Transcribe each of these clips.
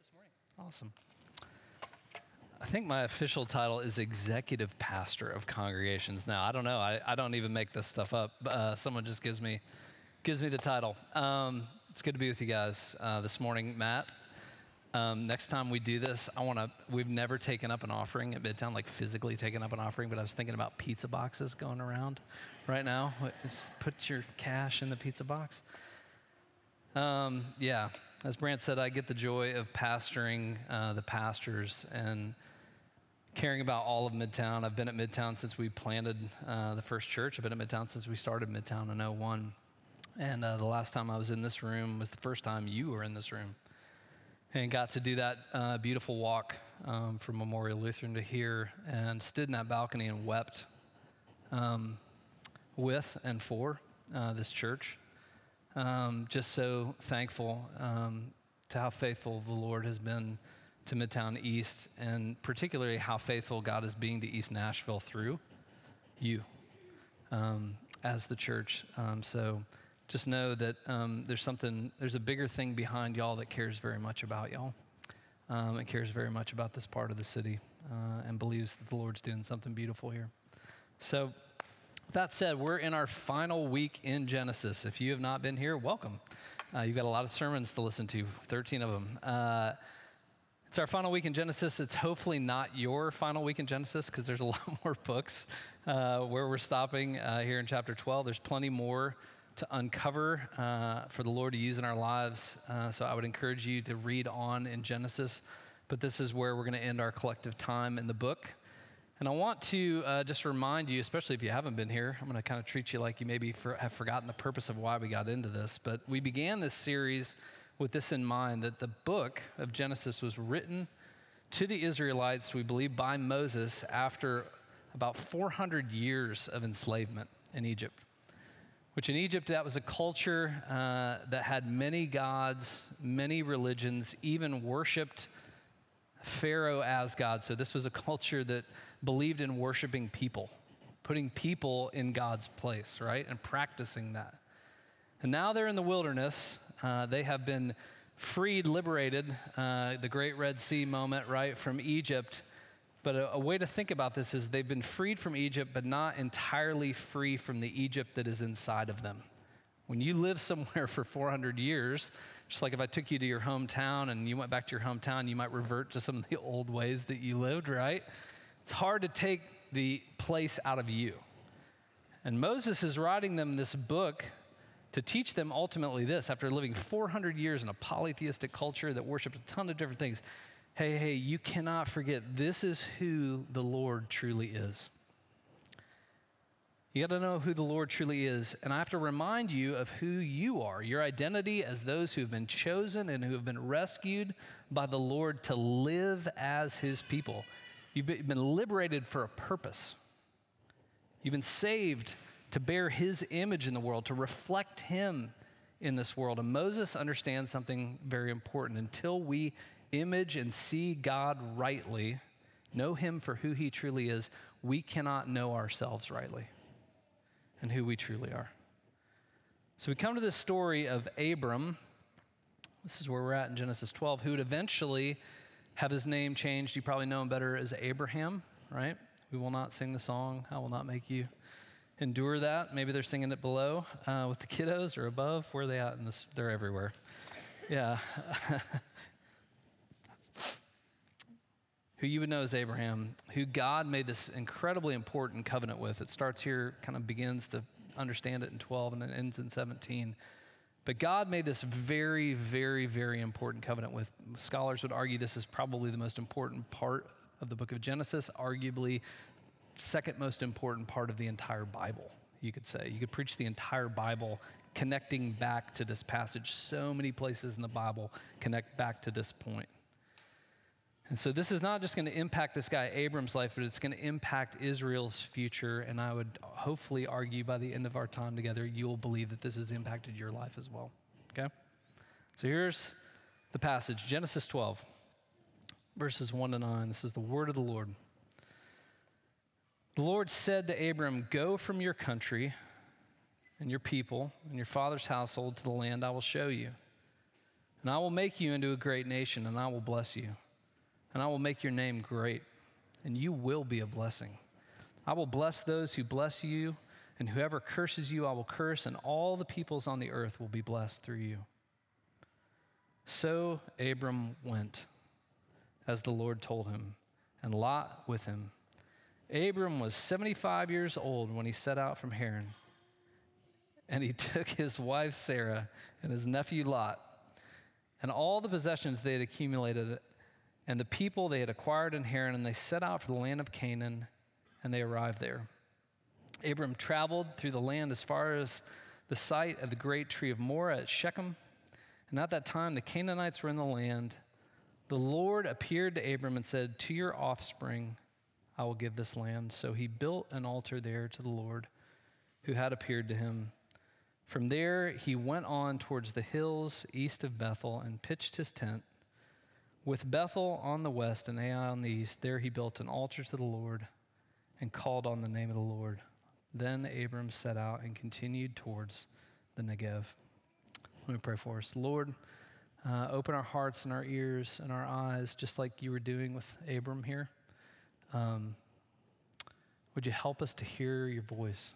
this morning. Awesome. I think my official title is Executive Pastor of Congregations. Now, I don't know. I, I don't even make this stuff up. Uh, someone just gives me, gives me the title. Um, it's good to be with you guys uh, this morning. Matt, um, next time we do this, I want to. We've never taken up an offering at Midtown, like physically taken up an offering, but I was thinking about pizza boxes going around right now. Just put your cash in the pizza box. Um, yeah, as Brant said, I get the joy of pastoring uh, the pastors and caring about all of Midtown. I've been at Midtown since we planted uh, the first church. I've been at Midtown since we started Midtown in 01. And uh, the last time I was in this room was the first time you were in this room and got to do that uh, beautiful walk um, from Memorial Lutheran to here and stood in that balcony and wept um, with and for uh, this church. Um, just so thankful um, to how faithful the Lord has been to Midtown East, and particularly how faithful God is being to East Nashville through you um, as the church. Um, so just know that um, there's something, there's a bigger thing behind y'all that cares very much about y'all um, and cares very much about this part of the city uh, and believes that the Lord's doing something beautiful here. So, that said, we're in our final week in Genesis. If you have not been here, welcome. Uh, you've got a lot of sermons to listen to, 13 of them. Uh, it's our final week in Genesis. It's hopefully not your final week in Genesis because there's a lot more books uh, where we're stopping uh, here in chapter 12. There's plenty more to uncover uh, for the Lord to use in our lives. Uh, so I would encourage you to read on in Genesis. But this is where we're going to end our collective time in the book. And I want to uh, just remind you, especially if you haven't been here, I'm going to kind of treat you like you maybe for, have forgotten the purpose of why we got into this. But we began this series with this in mind that the book of Genesis was written to the Israelites, we believe, by Moses after about 400 years of enslavement in Egypt which in Egypt, that was a culture uh, that had many gods, many religions, even worshiped Pharaoh as God. So this was a culture that believed in worshiping people, putting people in God's place, right? And practicing that. And now they're in the wilderness. Uh, they have been freed, liberated, uh, the Great Red Sea moment, right, from Egypt. But a, a, way to think about this is they've been freed from Egypt, but not entirely free from the Egypt that is inside of them. When you live somewhere for 400 years, just like if I took you to your hometown and you went back to your hometown, you might revert to some of the old ways that you lived, right? It's hard to take the place out of you. And Moses is writing them this book to teach them ultimately this after living 400 years in a polytheistic culture that worshiped a ton of different things hey, hey, you cannot forget this is who the Lord truly is. You got to know who the Lord truly is. And I have to remind you of who you are, your identity as those who have been chosen and who have been rescued by the Lord to live as his people. You've been liberated for a purpose. You've been saved to bear his image in the world, to reflect him in this world. And Moses understands something very important. Until we image and see God rightly, know Him for who He truly is, we cannot know ourselves rightly and who we truly are. So we come to this story of Abram. This is where we're at in Genesis 12, who would eventually have his name changed. You probably know him better as Abraham, right? We will not sing the song, I will not make you endure that. Maybe they're singing it below uh, with the kiddos or above. Where are they at in this? They're everywhere. Yeah. who you would know as Abraham, who God made this incredibly important covenant with. It starts here, kind of begins to understand it in 12 and it ends in 17. But God made this very, very, very important covenant with. Scholars would argue this is probably the most important part of the book of Genesis, arguably second most important part of the entire Bible, you could say. You could preach the entire Bible connecting back to this passage. So many places in the Bible connect back to this point. And so this is not just going to impact this guy Abram's life, but it's going to impact Israel's future. And I would hopefully argue by the end of our time together, you'll believe that this has impacted your life as well. Okay? So here's the passage Genesis 12, verses 1 to 9. This is the word of the Lord. The Lord said to Abram, Go from your country and your people and your father's household to the land I will show you. And I will make you into a great nation, and I will bless you. And I will make your name great, and you will be a blessing. I will bless those who bless you, and whoever curses you, I will curse, and all the peoples on the earth will be blessed through you. So Abram went, as the Lord told him, and Lot with him. Abram was 75 years old when he set out from Haran. And he took his wife Sarah and his nephew Lot and all the possessions they had accumulated and the people they had acquired in Haran, and they set out for the land of Canaan, and they arrived there. Abram traveled through the land as far as the site of the great tree of Moreh at Shechem. And at that time, the Canaanites were in the land. The Lord appeared to Abram and said, To your offspring I will give this land. So he built an altar there to the Lord who had appeared to him. From there, he went on towards the hills east of Bethel and pitched his tent. With Bethel on the west and Ai on the east, there he built an altar to the Lord and called on the name of the Lord. Then Abram set out and continued towards the Negev. Let me pray for us. Lord, uh, open our hearts and our ears and our eyes, just like you were doing with Abram here. Um, would you help us to hear your voice?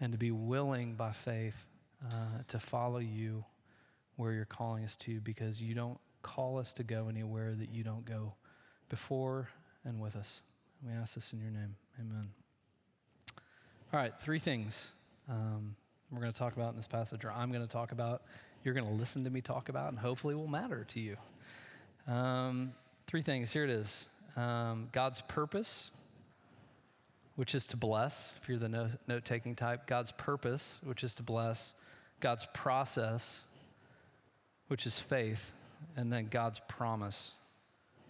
and to be willing by faith uh, to follow you where you're calling us to because you don't call us to go anywhere that you don't go before and with us. We ask this in your name. Amen. All right, three things um, we're going to talk about in this passage, or I'm going to talk about, you're going to listen to me talk about, and hopefully will matter to you. Um, three things. Here it is um, God's purpose, which is to bless, if you're the note taking type, God's purpose, which is to bless, God's process, which is faith, and then God's promise,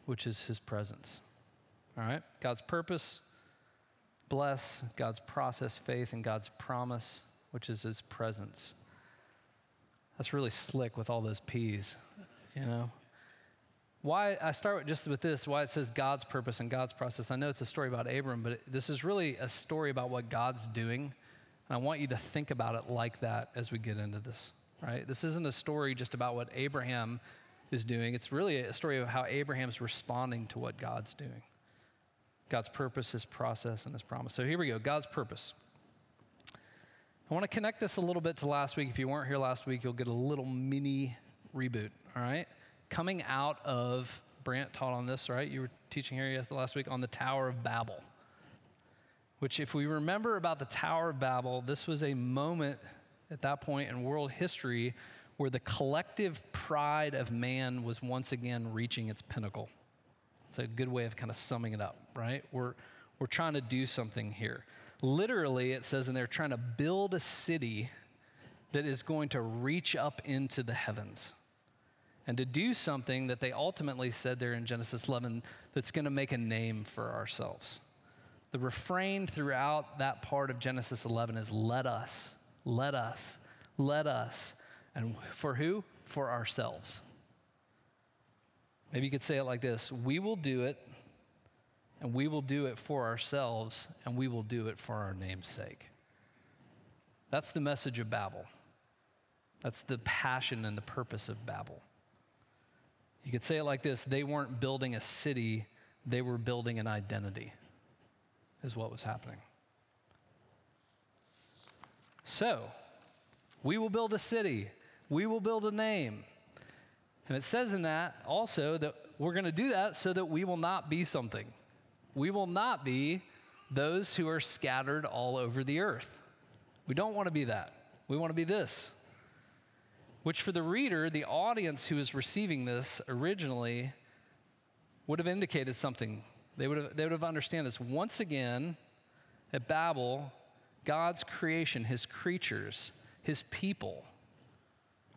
which is his presence. All right? God's purpose, bless, God's process, faith, and God's promise, which is his presence. That's really slick with all those P's, you know? why I start with just with this, why it says God's purpose and God's process. I know it's a story about Abram, but it, this is really a story about what God's doing. And I want you to think about it like that as we get into this, right? This isn't a story just about what Abraham is doing. It's really a story of how Abraham's responding to what God's doing. God's purpose, his process, and his promise. So here we go God's purpose. I want to connect this a little bit to last week. If you weren't here last week, you'll get a little mini reboot, all right? coming out of, Brant taught on this, right? You were teaching here last week on the Tower of Babel. Which, if we remember about the Tower of Babel, this was a moment at that point in world history where the collective pride of man was once again reaching its pinnacle. It's a good way of kind of summing it up, right? We're, we're trying to do something here. Literally, it says and they're trying to build a city that is going to reach up into the heavens and to do something that they ultimately said there in Genesis 11 that's going to make a name for ourselves. The refrain throughout that part of Genesis 11 is let us, let us, let us. And for who? For ourselves. Maybe you could say it like this We will do it, and we will do it for ourselves, and we will do it for our name's sake. That's the message of Babel. That's the passion and the purpose of Babel. You could say it like this they weren't building a city, they were building an identity, is what was happening. So, we will build a city, we will build a name. And it says in that also that we're going to do that so that we will not be something. We will not be those who are scattered all over the earth. We don't want to be that. We want to be this which for the reader, the audience who is receiving this originally, would have indicated something. They would have, they would have understand this. Once again, at Babel, God's creation, his creatures, his people,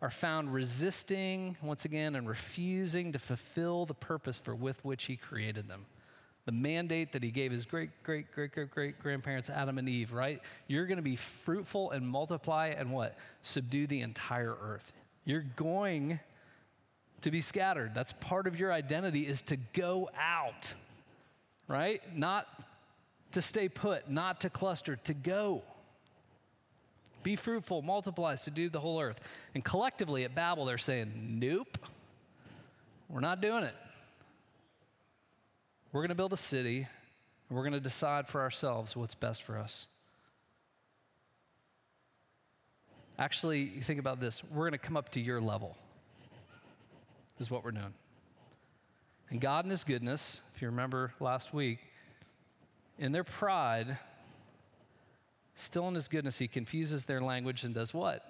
are found resisting once again and refusing to fulfill the purpose for with which he created them. The mandate that he gave his great, great, great, great, great grandparents, Adam and Eve, right? You're going to be fruitful and multiply and what? Subdue the entire earth. You're going to be scattered. That's part of your identity is to go out, right? Not to stay put, not to cluster, to go. Be fruitful, multiply, subdue the whole earth. And collectively at Babel, they're saying, Nope, we're not doing it. We're going to build a city, and we're going to decide for ourselves what's best for us. Actually, you think about this we're going to come up to your level, is what we're doing. And God, in His goodness, if you remember last week, in their pride, still in His goodness, He confuses their language and does what?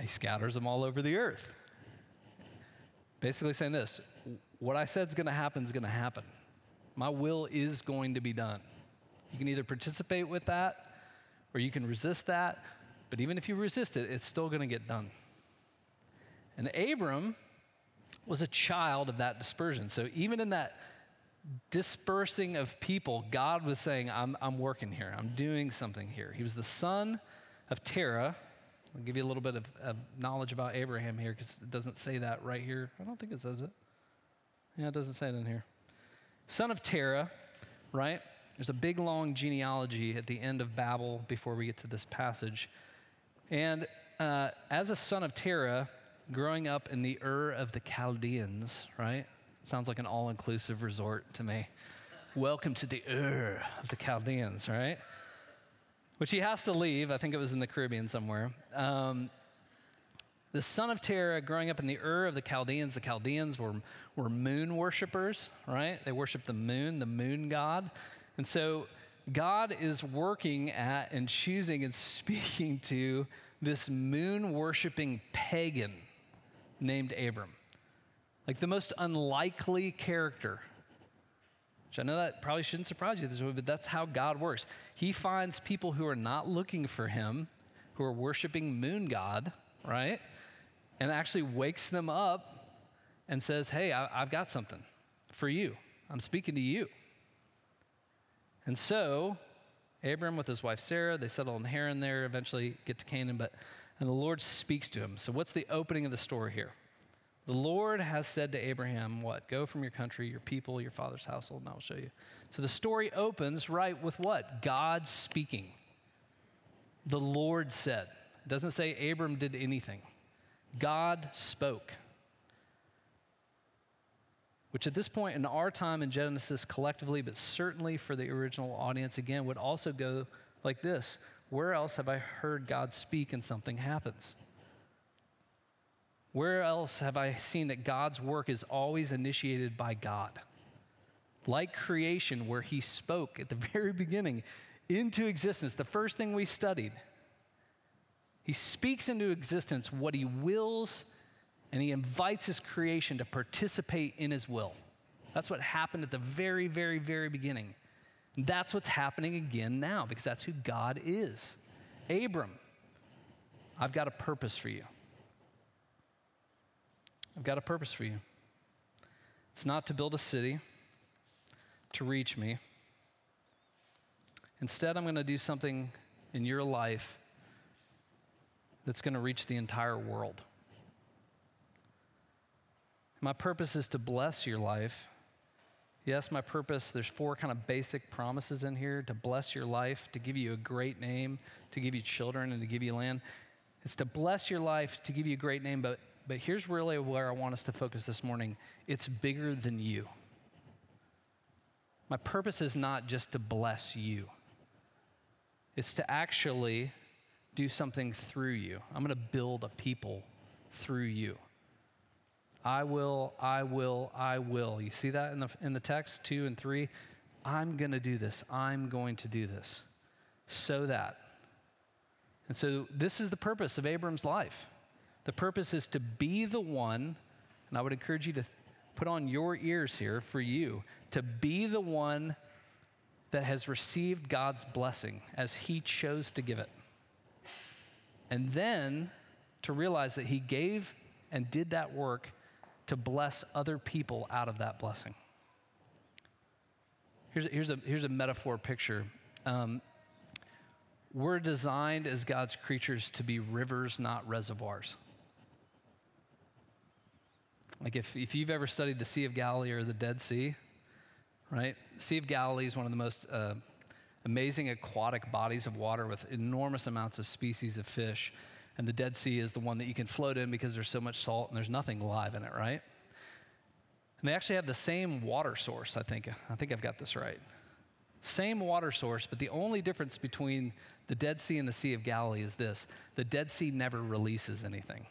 He scatters them all over the earth. Basically saying this what I said is going to happen is going to happen. My will is going to be done. You can either participate with that or you can resist that, but even if you resist it, it's still going to get done. And Abram was a child of that dispersion. So even in that dispersing of people, God was saying, I'm, I'm working here, I'm doing something here. He was the son of Terah. I'll give you a little bit of, of knowledge about Abraham here because it doesn't say that right here. I don't think it says it. Yeah, it doesn't say it in here. Son of Terah, right? There's a big long genealogy at the end of Babel before we get to this passage. And uh, as a son of Terah, growing up in the Ur of the Chaldeans, right? Sounds like an all inclusive resort to me. Welcome to the Ur of the Chaldeans, right? Which he has to leave. I think it was in the Caribbean somewhere. Um, the son of Terah, growing up in the Ur of the Chaldeans, the Chaldeans were, were moon worshippers, right? They worshiped the moon, the moon god. And so God is working at and choosing and speaking to this moon worshiping pagan named Abram. Like the most unlikely character. Which I know that probably shouldn't surprise you this way, but that's how God works. He finds people who are not looking for him, who are worshiping moon god, right? and actually wakes them up and says, Hey, I, have got something for you. I'm speaking to you. And so, Abram with his wife Sarah, they settle in Haran there, eventually get to Canaan, but and the Lord speaks to him. So, what's the opening of the story here? The Lord has said to Abraham, What? Go from your country, your people, your father's household, and I will show you. So the story opens right with what? God speaking. The Lord said. It doesn't say Abram did anything. God spoke. Which at this point in our time in Genesis collectively, but certainly for the original audience again, would also go like this Where else have I heard God speak and something happens? Where else have I seen that God's work is always initiated by God? Like creation, where He spoke at the very beginning into existence, the first thing we studied he speaks into existence what he wills, and he invites his creation to participate in his will. That's what happened at the very, very, very beginning. And that's what's happening again now because that's who God is. Abram, I've got a purpose for you. I've got a purpose for you. It's not to build a city to reach me. Instead, I'm going to do something in your life that's going to reach the entire world. My purpose is to bless your life. Yes, my purpose, there's four kind of basic promises in here to bless your life, to give you a great name, to give you children, and to give you land. It's to bless your life, to give you a great name, but, but here's really where I want us to focus this morning it's bigger than you. My purpose is not just to bless you, it's to actually do something through you. I'm going to build a people through you. I will, I will, I will. You see that in the, in the text, two and three? I'm going to do this. I'm going to do this. So that. And so this is the purpose of Abram's life. The purpose is to be the one, and I would encourage you to put on your ears here for you, to be the one that has received God's blessing as he chose to give it. And then to realize that he gave and did that work to bless other people out of that blessing. Here's a, here's a, here's a metaphor picture. Um, we're designed as God's creatures to be rivers, not reservoirs. Like if, if you've ever studied the Sea of Galilee or the Dead Sea, right? Sea of Galilee is one of the most uh, amazing aquatic bodies of water with enormous amounts of species of fish. And the Dead Sea is the one that you can float in because there's so much salt and there's nothing live in it, right? And they actually have the same water source, I think. I think I've got this right. Same water source, but the only difference between the Dead Sea and the Sea of Galilee is this the Dead Sea never releases anything.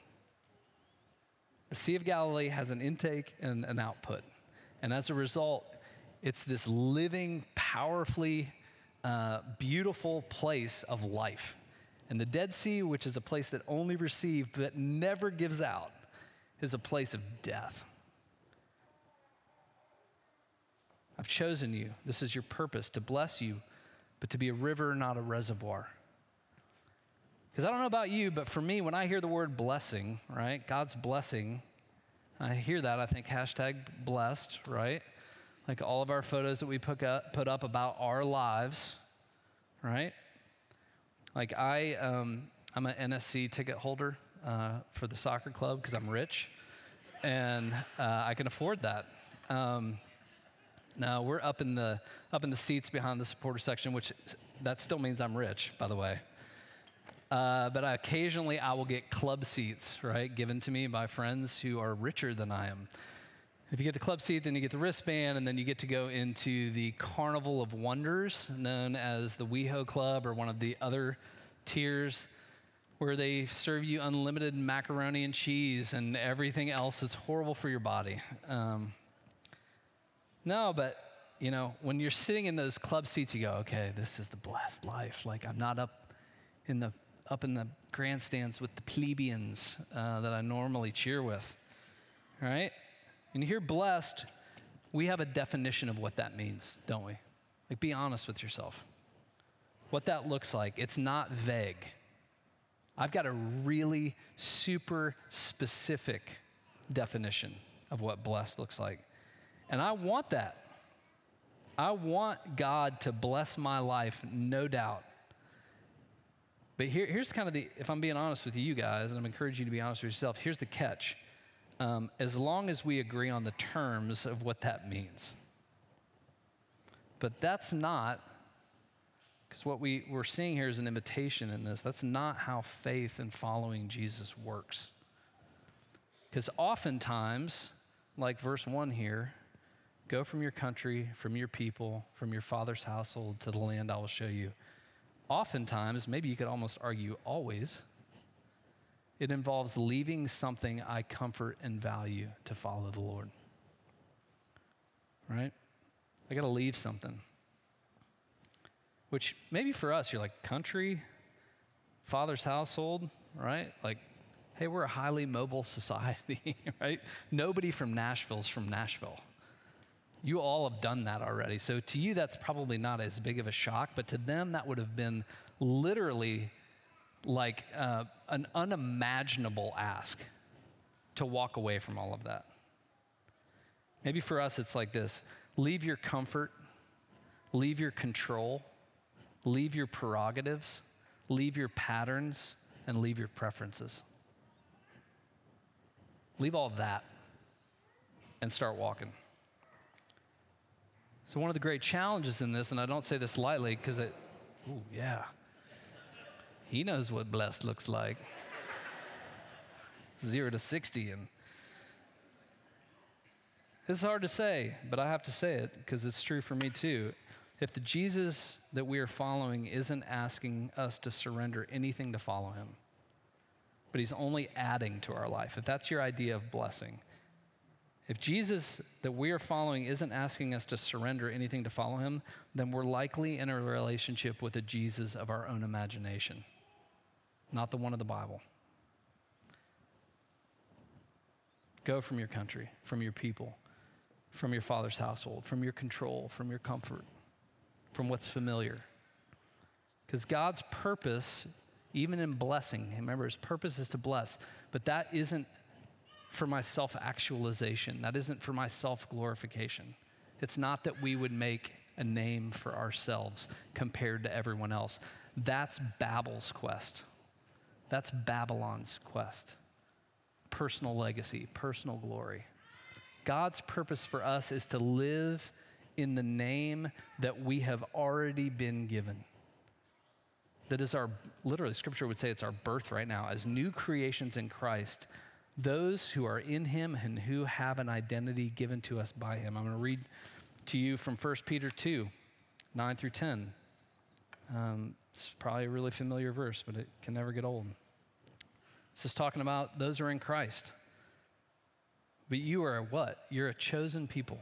The Sea of Galilee has an intake and an output. And as a result, it's this living, powerfully uh, beautiful place of life. And the Dead Sea, which is a place that only receives but never gives out, is a place of death. I've chosen you. This is your purpose to bless you, but to be a river, not a reservoir. Because I don't know about you, but for me, when I hear the word blessing, right, God's blessing, I hear that, I think hashtag blessed, right? Like all of our photos that we put up, put up about our lives, right? Like I, um, I'm an NSC ticket holder uh, for the soccer club because I'm rich, and uh, I can afford that. Um, now we're up in the up in the seats behind the supporter section, which that still means I'm rich, by the way. Uh, but I, occasionally I will get club seats, right, given to me by friends who are richer than I am. If you get the club seat, then you get the wristband, and then you get to go into the Carnival of Wonders, known as the WeHo Club or one of the other tiers, where they serve you unlimited macaroni and cheese and everything else that's horrible for your body. Um, no, but you know, when you're sitting in those club seats, you go, okay, this is the blessed life. Like I'm not up in the up in the grandstands with the plebeians uh, that I normally cheer with, right? And hear blessed, we have a definition of what that means, don't we? Like, be honest with yourself. What that looks like, it's not vague. I've got a really super specific definition of what blessed looks like. And I want that. I want God to bless my life, no doubt. But here, here's kind of the, if I'm being honest with you guys, and I'm encouraging you to be honest with yourself, here's the catch. Um, as long as we agree on the terms of what that means. But that's not, because what we, we're seeing here is an invitation in this. That's not how faith and following Jesus works. Because oftentimes, like verse 1 here, Go from your country, from your people, from your father's household to the land I will show you. Oftentimes, maybe you could almost argue always, it involves leaving something I comfort and value to follow the Lord. Right? I got to leave something. Which maybe for us, you're like, country, father's household, right? Like, hey, we're a highly mobile society, right? Nobody from Nashville's from Nashville. You all have done that already. So to you, that's probably not as big of a shock, but to them, that would have been literally like uh, an unimaginable ask to walk away from all of that. Maybe for us, it's like this leave your comfort, leave your control, leave your prerogatives, leave your patterns, and leave your preferences. Leave all that and start walking. So, one of the great challenges in this, and I don't say this lightly because it, oh, yeah, he knows what blessed looks like. Zero to 60. And this is hard to say, but I have to say it because it's true for me too. If the Jesus that we are following isn't asking us to surrender anything to follow him, but he's only adding to our life, if that's your idea of blessing, if Jesus that we are following isn't asking us to surrender anything to follow him, then we're likely in a relationship with a Jesus of our own imagination, not the one of the Bible. Go from your country, from your people, from your father's household, from your control, from your comfort, from what's familiar. Because God's purpose, even in blessing, remember, his purpose is to bless, but that isn't for my self actualization. That isn't for my self glorification. It's not that we would make a name for ourselves compared to everyone else. That's Babel's quest. That's Babylon's quest. Personal legacy, personal glory. God's purpose for us is to live in the name that we have already been given. That is our, literally, scripture would say it's our birth right now. As new creations in Christ, those who are in him and who have an identity given to us by him. I'm going to read to you from 1 Peter 2 9 through 10. Um, it's probably a really familiar verse, but it can never get old. This is talking about those who are in Christ. But you are what? You're a chosen people.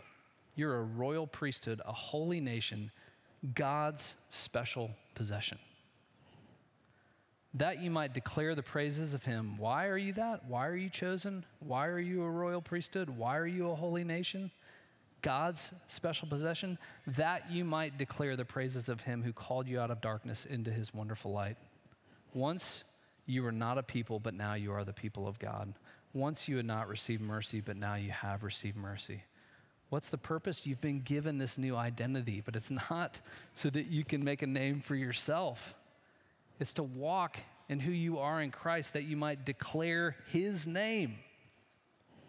You're a royal priesthood, a holy nation, God's special possession. That you might declare the praises of him. Why are you that? Why are you chosen? Why are you a royal priesthood? Why are you a holy nation? God's special possession, that you might declare the praises of him who called you out of darkness into his wonderful light. Once you were not a people, but now you are the people of God. Once you had not received mercy, but now you have received mercy. What's the purpose? You've been given this new identity, but it's not so that you can make a name for yourself. It's to walk in who you are in Christ that you might declare his name,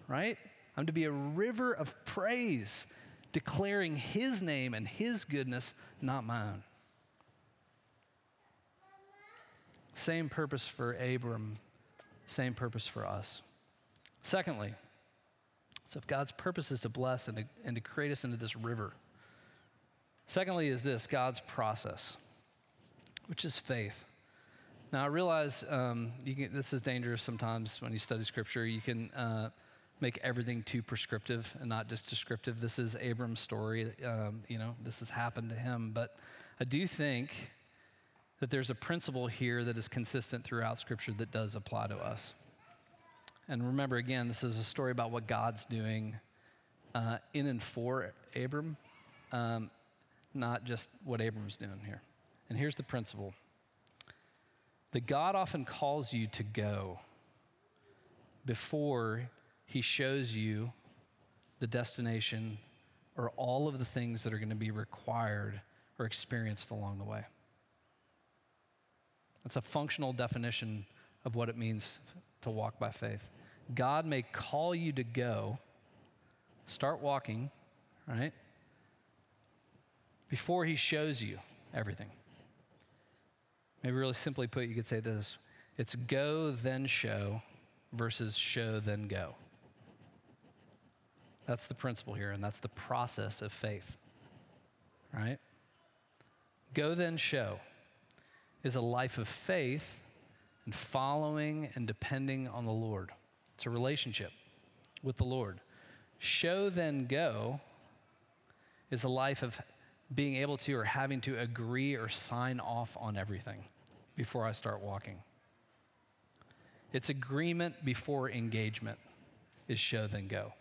right? I'm to be a river of praise, declaring his name and his goodness, not my own. Same purpose for Abram, same purpose for us. Secondly, so if God's purpose is to bless and to, and to create us into this river, secondly, is this God's process, which is faith. Now, I realize um, can, this is dangerous sometimes when you study scripture. You can. Uh, make everything too prescriptive and not just descriptive. This is Abram's story. Um, you know, this has happened to him. But I do think that there's a principle here that is consistent throughout Scripture that does apply to us. And remember, again, this is a story about what God's doing uh, in and for Abram, um, not just what Abram's doing here. And here's the principle that God often calls you to go before he shows you the destination or all of the things that are going to be required or experienced along the way. That's a functional definition of what it means to walk by faith. God may call you to go, start walking, right? Before he shows you everything. Maybe really simply put, you could say this it's go, then show, versus show, then go. That's the principle here, and that's the process of faith. Right? Go then show is a life of faith and following and depending on the Lord. It's a relationship with the Lord. Show then go is a life of being able to or having to agree or sign off on everything before I start walking. It's agreement before engagement is show then go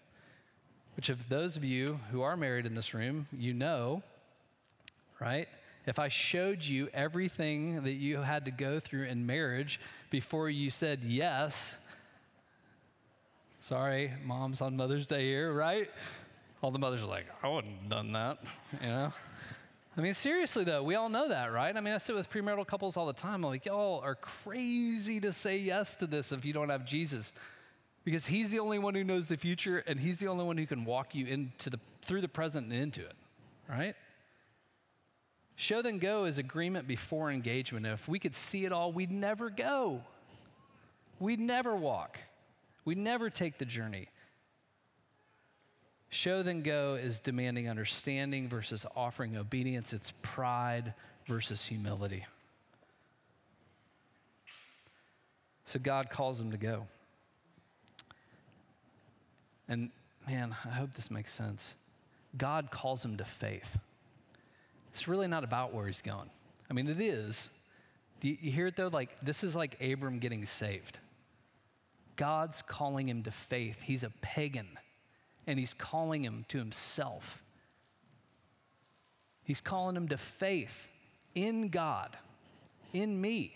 which, if those of you who are married in this room, you know, right? If I showed you everything that you had to go through in marriage before you said yes, sorry, mom's on Mother's Day here, right? All the mothers are like, I wouldn't have done that, you know? I mean, seriously though, we all know that, right? I mean, I sit with premarital couples all the time. I'm like, y'all are crazy to say yes to this if you don't have Jesus. Because he's the only one who knows the future and he's the only one who can walk you into the through the present and into it right? Show then go is agreement before engagement. If we could see it all we'd never go. We'd never walk. We'd never take the journey show then go is demanding understanding versus offering obedience it's pride versus humility so god calls them to go and man, I hope this makes sense. God calls him to faith. It's really not about where he's going. I mean, it is. Do you, you hear it though? Like, this is like Abram getting saved. God's calling him to faith. He's a pagan, and he's calling him to himself. He's calling him to faith in God, in me.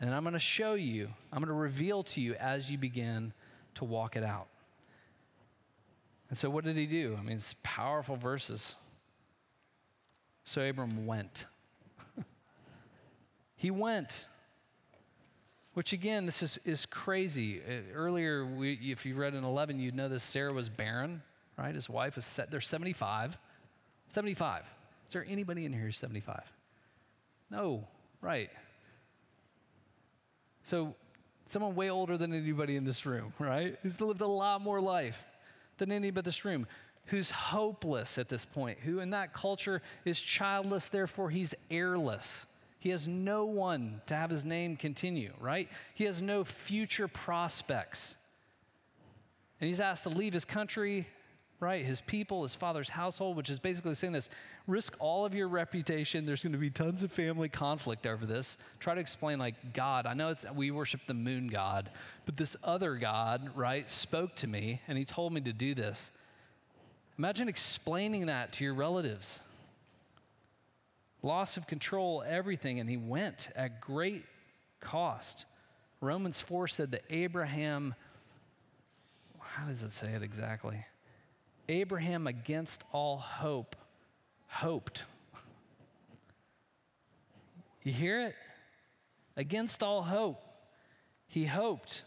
And I'm going to show you, I'm going to reveal to you as you begin to walk it out. And so, what did he do? I mean, it's powerful verses. So, Abram went. he went. Which, again, this is, is crazy. Uh, earlier, we, if you read in 11, you'd know this Sarah was barren, right? His wife was set, they're 75. 75. Is there anybody in here who's 75? No, right. So, someone way older than anybody in this room, right? Who's lived a lot more life than anybody in this room, who's hopeless at this point, who in that culture is childless, therefore he's heirless. He has no one to have his name continue, right? He has no future prospects. And he's asked to leave his country, right? His people, his father's household, which is basically saying this risk all of your reputation. There's going to be tons of family conflict over this. Try to explain, like, God, I know it's we worship the moon god, but this other God, right, spoke to me and he told me to do this. Imagine explaining that to your relatives. Loss of control, everything, and he went at great cost. Romans 4 said that Abraham, how does it say it exactly? Abraham, against all hope, hoped. You hear it? Against all hope, he hoped.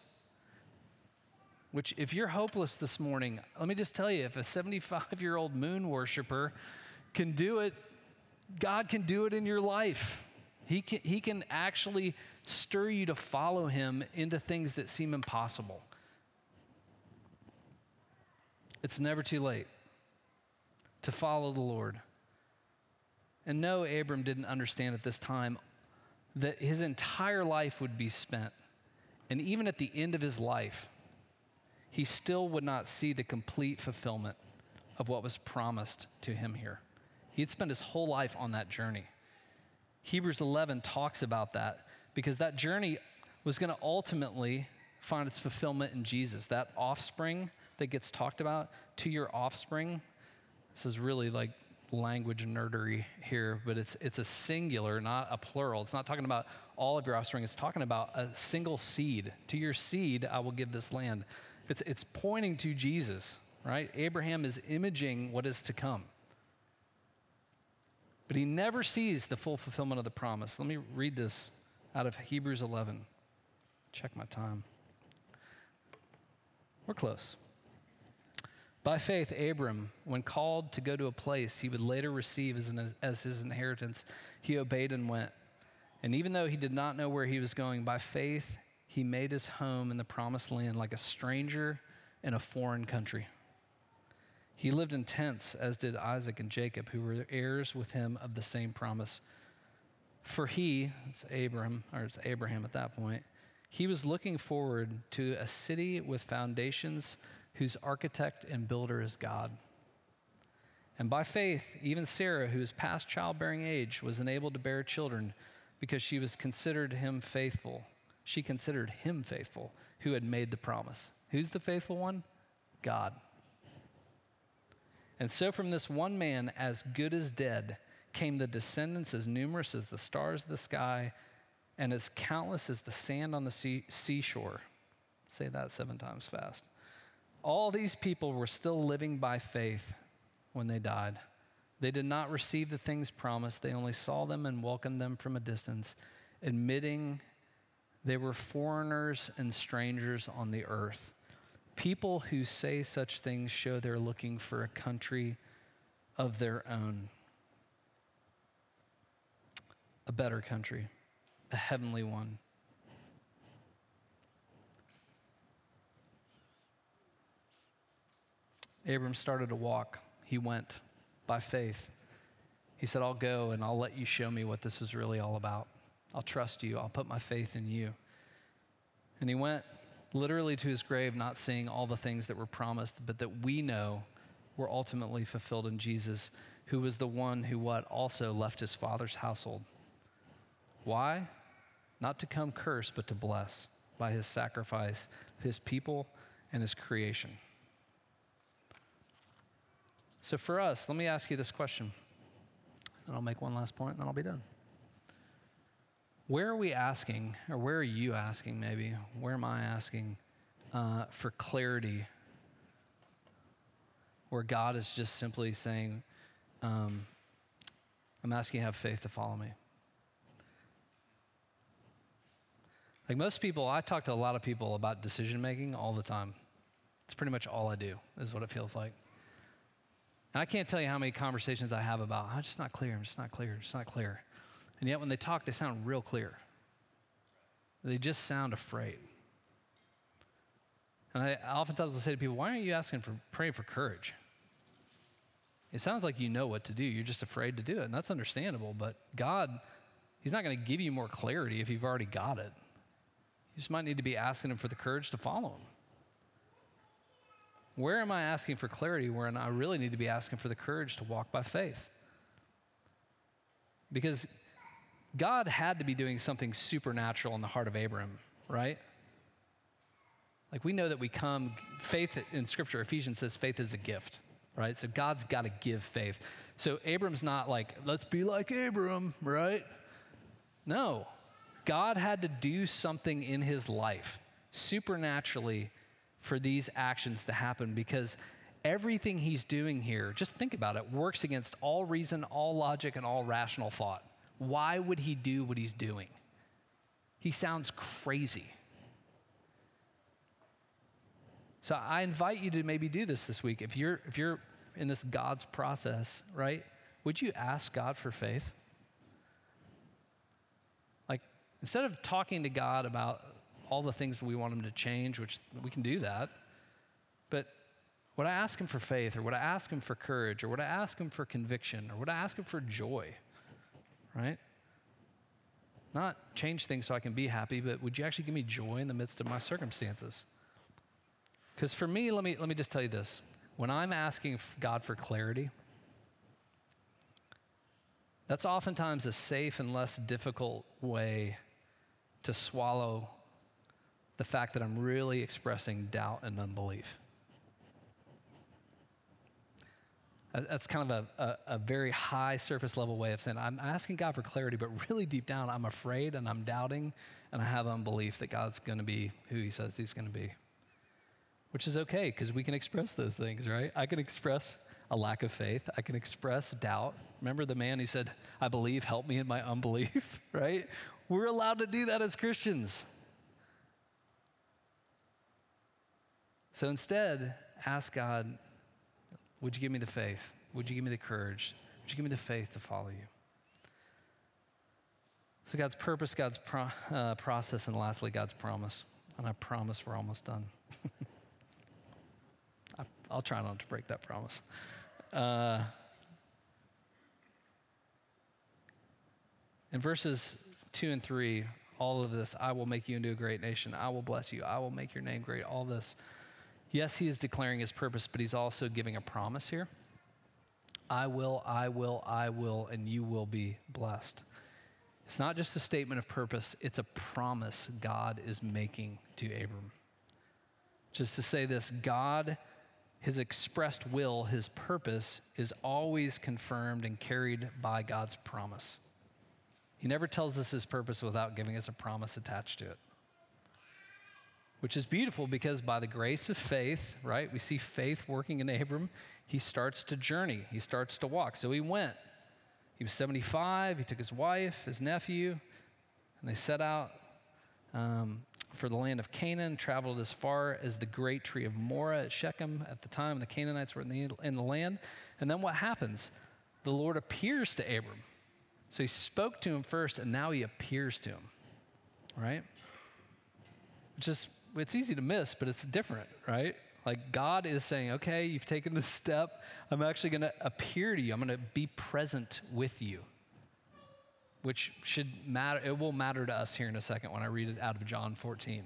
Which, if you're hopeless this morning, let me just tell you if a 75 year old moon worshiper can do it, God can do it in your life. He can, he can actually stir you to follow him into things that seem impossible. It's never too late to follow the Lord. And no, Abram didn't understand at this time that his entire life would be spent. And even at the end of his life, he still would not see the complete fulfillment of what was promised to him here. He had spent his whole life on that journey. Hebrews 11 talks about that because that journey was going to ultimately find its fulfillment in Jesus. That offspring that gets talked about to your offspring. This is really like language nerdery here, but it's, it's a singular, not a plural. It's not talking about all of your offspring, it's talking about a single seed. To your seed, I will give this land. It's, it's pointing to Jesus, right? Abraham is imaging what is to come. But he never sees the full fulfillment of the promise. Let me read this out of Hebrews 11. Check my time. We're close. By faith, Abram, when called to go to a place he would later receive as, an, as his inheritance, he obeyed and went. And even though he did not know where he was going, by faith, he made his home in the promised land like a stranger in a foreign country. He lived in tents, as did Isaac and Jacob, who were heirs with him of the same promise. For he, it's Abram, or it's Abraham at that point, he was looking forward to a city with foundations whose architect and builder is God. And by faith, even Sarah, who is past childbearing age, was enabled to bear children because she was considered him faithful. She considered him faithful who had made the promise. Who's the faithful one? God. And so from this one man, as good as dead, came the descendants as numerous as the stars of the sky and as countless as the sand on the sea- seashore. Say that seven times fast. All these people were still living by faith when they died. They did not receive the things promised, they only saw them and welcomed them from a distance, admitting they were foreigners and strangers on the earth. People who say such things show they're looking for a country of their own, a better country, a heavenly one. Abram started to walk. He went by faith. He said, I'll go and I'll let you show me what this is really all about. I'll trust you. I'll put my faith in you. And he went literally to his grave, not seeing all the things that were promised, but that we know were ultimately fulfilled in Jesus, who was the one who what also left his father's household. Why? Not to come curse, but to bless by his sacrifice, his people and his creation. So, for us, let me ask you this question, and I'll make one last point, and then I'll be done. Where are we asking, or where are you asking maybe? Where am I asking uh, for clarity? Where God is just simply saying, um, I'm asking you to have faith to follow me. Like most people, I talk to a lot of people about decision making all the time. It's pretty much all I do, is what it feels like. And I can't tell you how many conversations I have about, I'm just not clear, I'm just not clear, just not clear. And yet when they talk, they sound real clear. They just sound afraid. And I oftentimes will say to people, why aren't you asking for praying for courage? It sounds like you know what to do. You're just afraid to do it. And that's understandable. But God, He's not going to give you more clarity if you've already got it. You just might need to be asking Him for the courage to follow Him. Where am I asking for clarity when I really need to be asking for the courage to walk by faith? Because God had to be doing something supernatural in the heart of Abram, right? Like we know that we come, faith in Scripture, Ephesians says faith is a gift, right? So God's got to give faith. So Abram's not like, let's be like Abram, right? No. God had to do something in his life supernaturally for these actions to happen because everything he's doing here, just think about it, works against all reason, all logic, and all rational thought. Why would he do what he's doing? He sounds crazy. So I invite you to maybe do this this week. If you're if you're in this God's process, right? Would you ask God for faith? Like instead of talking to God about all the things we want him to change, which we can do that, but would I ask him for faith or would I ask him for courage or would I ask him for conviction or would I ask him for joy? Right? Not change things so I can be happy, but would you actually give me joy in the midst of my circumstances? Because for me, let me, let me just tell you this. When I'm asking God for clarity, that's oftentimes a safe and less difficult way to swallow the fact that I'm really expressing doubt and unbelief. That's kind of a, a, a, very high surface level way of saying, I'm asking God for clarity, but really deep down, I'm afraid and I'm doubting and I have unbelief that God's going to be who He says He's going to be which is okay because we can express those things, right? I can express a lack of faith, I can express doubt. Remember the man who said, I believe, help me in my unbelief, right? We're allowed to do that as Christians. So instead, ask God, would you give me the faith? Would you give me the courage? Would you give me the faith to follow you? So, God's purpose, God's pro- uh, process, and lastly, God's promise. And I promise we're almost done. I'll try not to break that promise. Uh, in verses 2 and 3, all of this, I will make you into a great nation. I will bless you. I will make your name great. All this. Yes, he is declaring his purpose, but he's also giving a promise here. I will, I will, I will, and you will be blessed. It's not just a statement of purpose, it's a promise God is making to Abram. Just to say this God his expressed will, his purpose, is always confirmed and carried by God's promise. He never tells us his purpose without giving us a promise attached to it. Which is beautiful because by the grace of faith, right, we see faith working in Abram. He starts to journey, he starts to walk. So he went. He was 75, he took his wife, his nephew, and they set out um, for the land of Canaan, traveled as far as the great tree of Moreh at Shechem. At the time, the Canaanites were in the, in the land. And then what happens? The Lord appears to Abram. So he spoke to him first, and now he appears to him, right? Which is, it's easy to miss, but it's different, right? Like God is saying, okay, you've taken this step. I'm actually going to appear to you, I'm going to be present with you which should matter, it will matter to us here in a second when I read it out of John 14.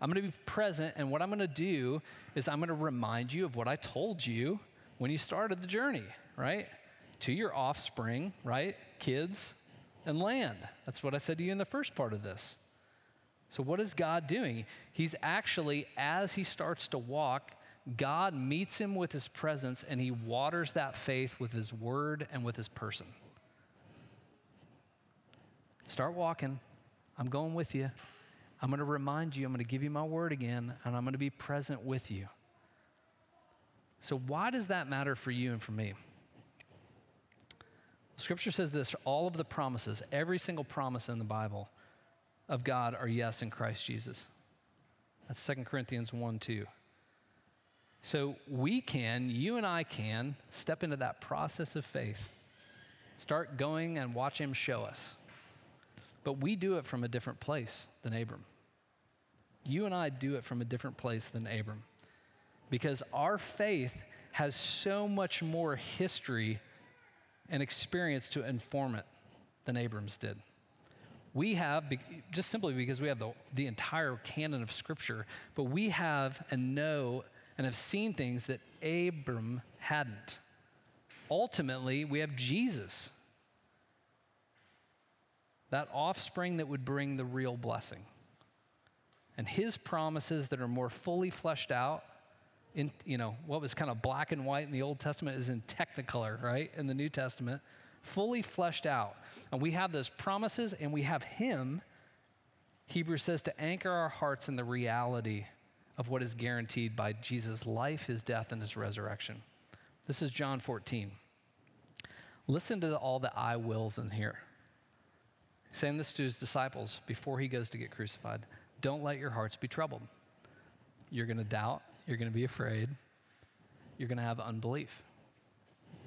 I'm going to be present, and what I'm going to do is I'm going to remind you of what I told you when you started the journey, right? To your offspring, right? Kids and land. That's what I said to you in the first part of this. So, what is God doing? He's actually, as he starts to walk, God meets him with his presence and he waters that faith with his word and with his person. Start walking. I'm going with you. I'm going to remind you, I'm going to give you my word again, and I'm going to be present with you. So, why does that matter for you and for me? Scripture says this all of the promises, every single promise in the Bible of God are yes in Christ Jesus. That's 2 Corinthians 1 2. So we can, you and I can, step into that process of faith. Start going and watch him show us. But we do it from a different place than Abram. You and I do it from a different place than Abram. Because our faith has so much more history and experience to inform it than Abram's did. We have, just simply because we have the, the entire canon of Scripture, but we have and know and have seen things that Abram hadn't. Ultimately, we have Jesus, that offspring that would bring the real blessing. And his promises that are more fully fleshed out in, you know, what was kind of black and white in the Old Testament is in technicolor, right? In the New Testament, fully fleshed out. And we have those promises and we have him, Hebrews says, to anchor our hearts in the reality of what is guaranteed by Jesus' life, his death, and his resurrection. This is John 14. Listen to all the I wills in here. Saying this to his disciples before he goes to get crucified Don't let your hearts be troubled. You're going to doubt, you're going to be afraid. You're going to have unbelief.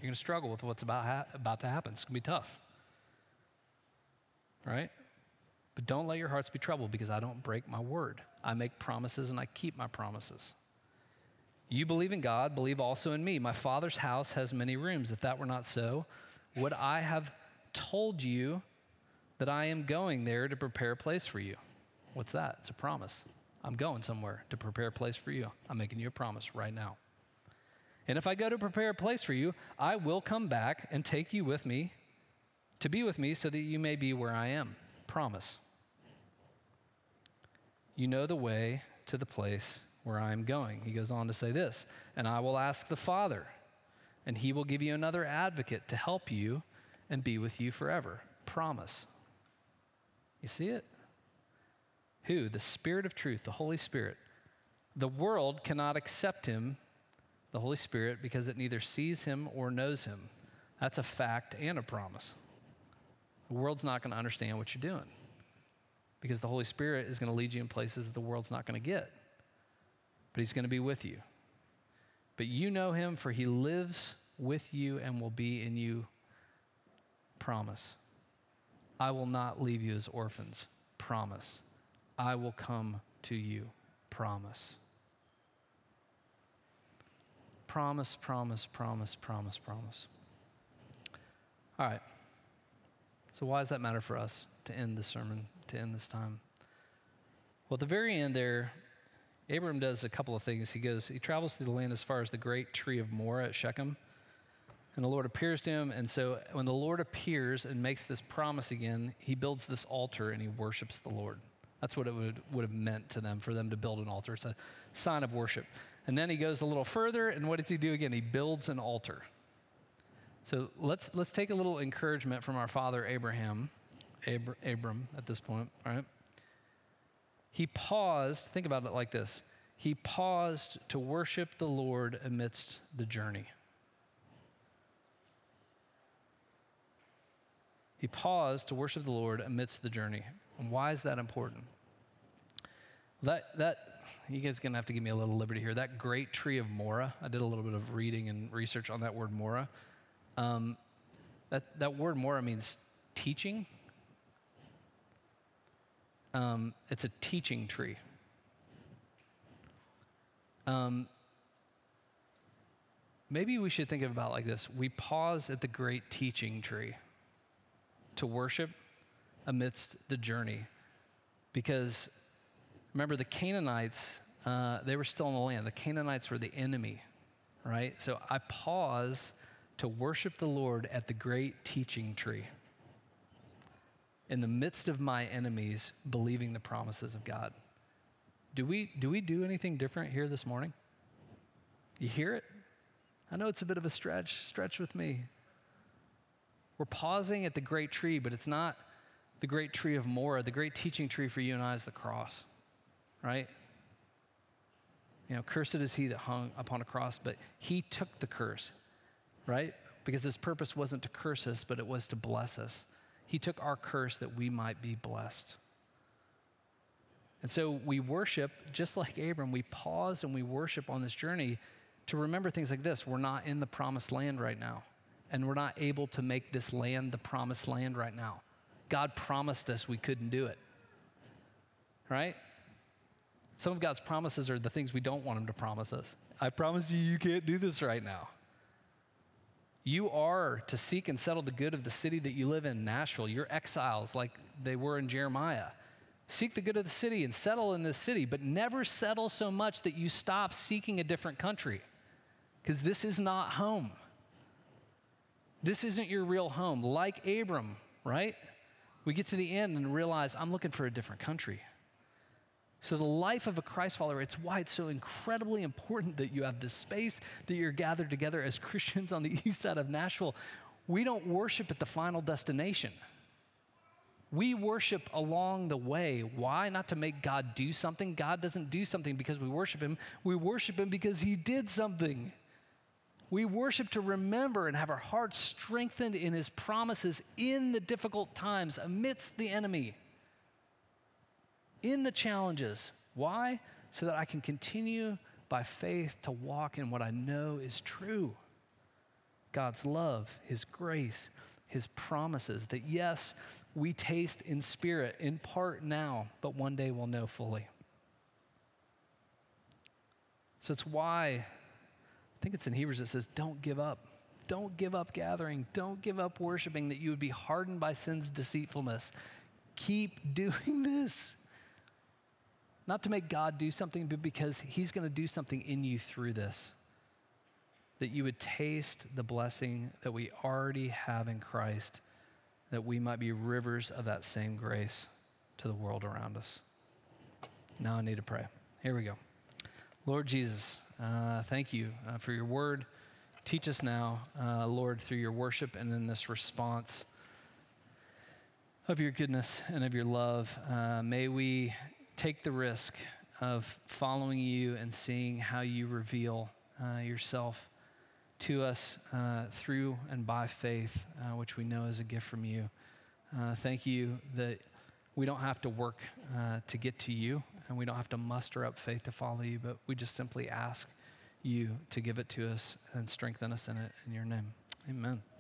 You're going to struggle with what's about, ha- about to happen. It's going to be tough. Right? But don't let your hearts be troubled because I don't break my word. I make promises and I keep my promises. You believe in God, believe also in me. My Father's house has many rooms. If that were not so, would I have told you that I am going there to prepare a place for you? What's that? It's a promise. I'm going somewhere to prepare a place for you. I'm making you a promise right now. And if I go to prepare a place for you, I will come back and take you with me to be with me so that you may be where I am. Promise. You know the way to the place where I am going. He goes on to say this, and I will ask the Father, and he will give you another advocate to help you and be with you forever. Promise. You see it? Who? The Spirit of truth, the Holy Spirit. The world cannot accept him, the Holy Spirit, because it neither sees him or knows him. That's a fact and a promise. The world's not going to understand what you're doing because the Holy Spirit is going to lead you in places that the world's not going to get. But He's going to be with you. But you know Him, for He lives with you and will be in you. Promise. I will not leave you as orphans. Promise. I will come to you. Promise. Promise, promise, promise, promise, promise. All right. So, why does that matter for us to end the sermon, to end this time? Well, at the very end there, Abram does a couple of things. He goes, he travels through the land as far as the great tree of Moreh at Shechem. And the Lord appears to him. And so when the Lord appears and makes this promise again, he builds this altar and he worships the Lord. That's what it would, would have meant to them for them to build an altar. It's a sign of worship. And then he goes a little further, and what does he do again? He builds an altar. So let's, let's take a little encouragement from our father Abraham, Abr- Abram at this point, right? He paused, think about it like this. He paused to worship the Lord amidst the journey. He paused to worship the Lord amidst the journey. And why is that important? That, that, you guys going to have to give me a little liberty here. That great tree of Moreh, I did a little bit of reading and research on that word Moreh. Um, that, that word Moreh means teaching. Um, it's a teaching tree. Um, maybe we should think about like this. We pause at the great teaching tree to worship amidst the journey. Because remember, the Canaanites, uh, they were still in the land. The Canaanites were the enemy, right? So I pause to worship the Lord at the great teaching tree in the midst of my enemies, believing the promises of God. Do we, do we do anything different here this morning? You hear it? I know it's a bit of a stretch, stretch with me. We're pausing at the great tree, but it's not the great tree of Moreh. The great teaching tree for you and I is the cross, right? You know, cursed is he that hung upon a cross, but he took the curse, right? Because his purpose wasn't to curse us, but it was to bless us. He took our curse that we might be blessed. And so we worship, just like Abram, we pause and we worship on this journey to remember things like this we're not in the promised land right now, and we're not able to make this land the promised land right now. God promised us we couldn't do it. Right? Some of God's promises are the things we don't want Him to promise us. I promise you, you can't do this right now. You are to seek and settle the good of the city that you live in, Nashville. You're exiles like they were in Jeremiah. Seek the good of the city and settle in this city, but never settle so much that you stop seeking a different country because this is not home. This isn't your real home. Like Abram, right? We get to the end and realize I'm looking for a different country. So, the life of a Christ follower, it's why it's so incredibly important that you have this space, that you're gathered together as Christians on the east side of Nashville. We don't worship at the final destination. We worship along the way. Why? Not to make God do something. God doesn't do something because we worship Him. We worship Him because He did something. We worship to remember and have our hearts strengthened in His promises in the difficult times, amidst the enemy in the challenges. Why? So that I can continue by faith to walk in what I know is true God's love, His grace, His promises. That yes, we taste in spirit, in part now, but one day we'll know fully. So it's why, I think it's in Hebrews, it says, don't give up. Don't give up gathering. Don't give up worshiping, that you would be hardened by sin's deceitfulness. Keep doing this. Not to make God do something, but because He's going to do something in you through this. That you would taste the blessing that we already have in Christ, that we might be rivers of that same grace to the world around us. Now I need to pray. Here we go. Lord Jesus, uh, thank you uh, for your word. Teach us now, uh, Lord, through your worship and in this response of your goodness and of your love. Uh, may we take the risk of following you and seeing how you reveal uh, yourself to us uh, through and by faith, uh, which we know is a gift from you. Uh, thank you that we don't have to work uh, to get to you, and we don't have to muster up faith to follow you, but we just simply ask you to give it to us and strengthen us in it in your name. Amen.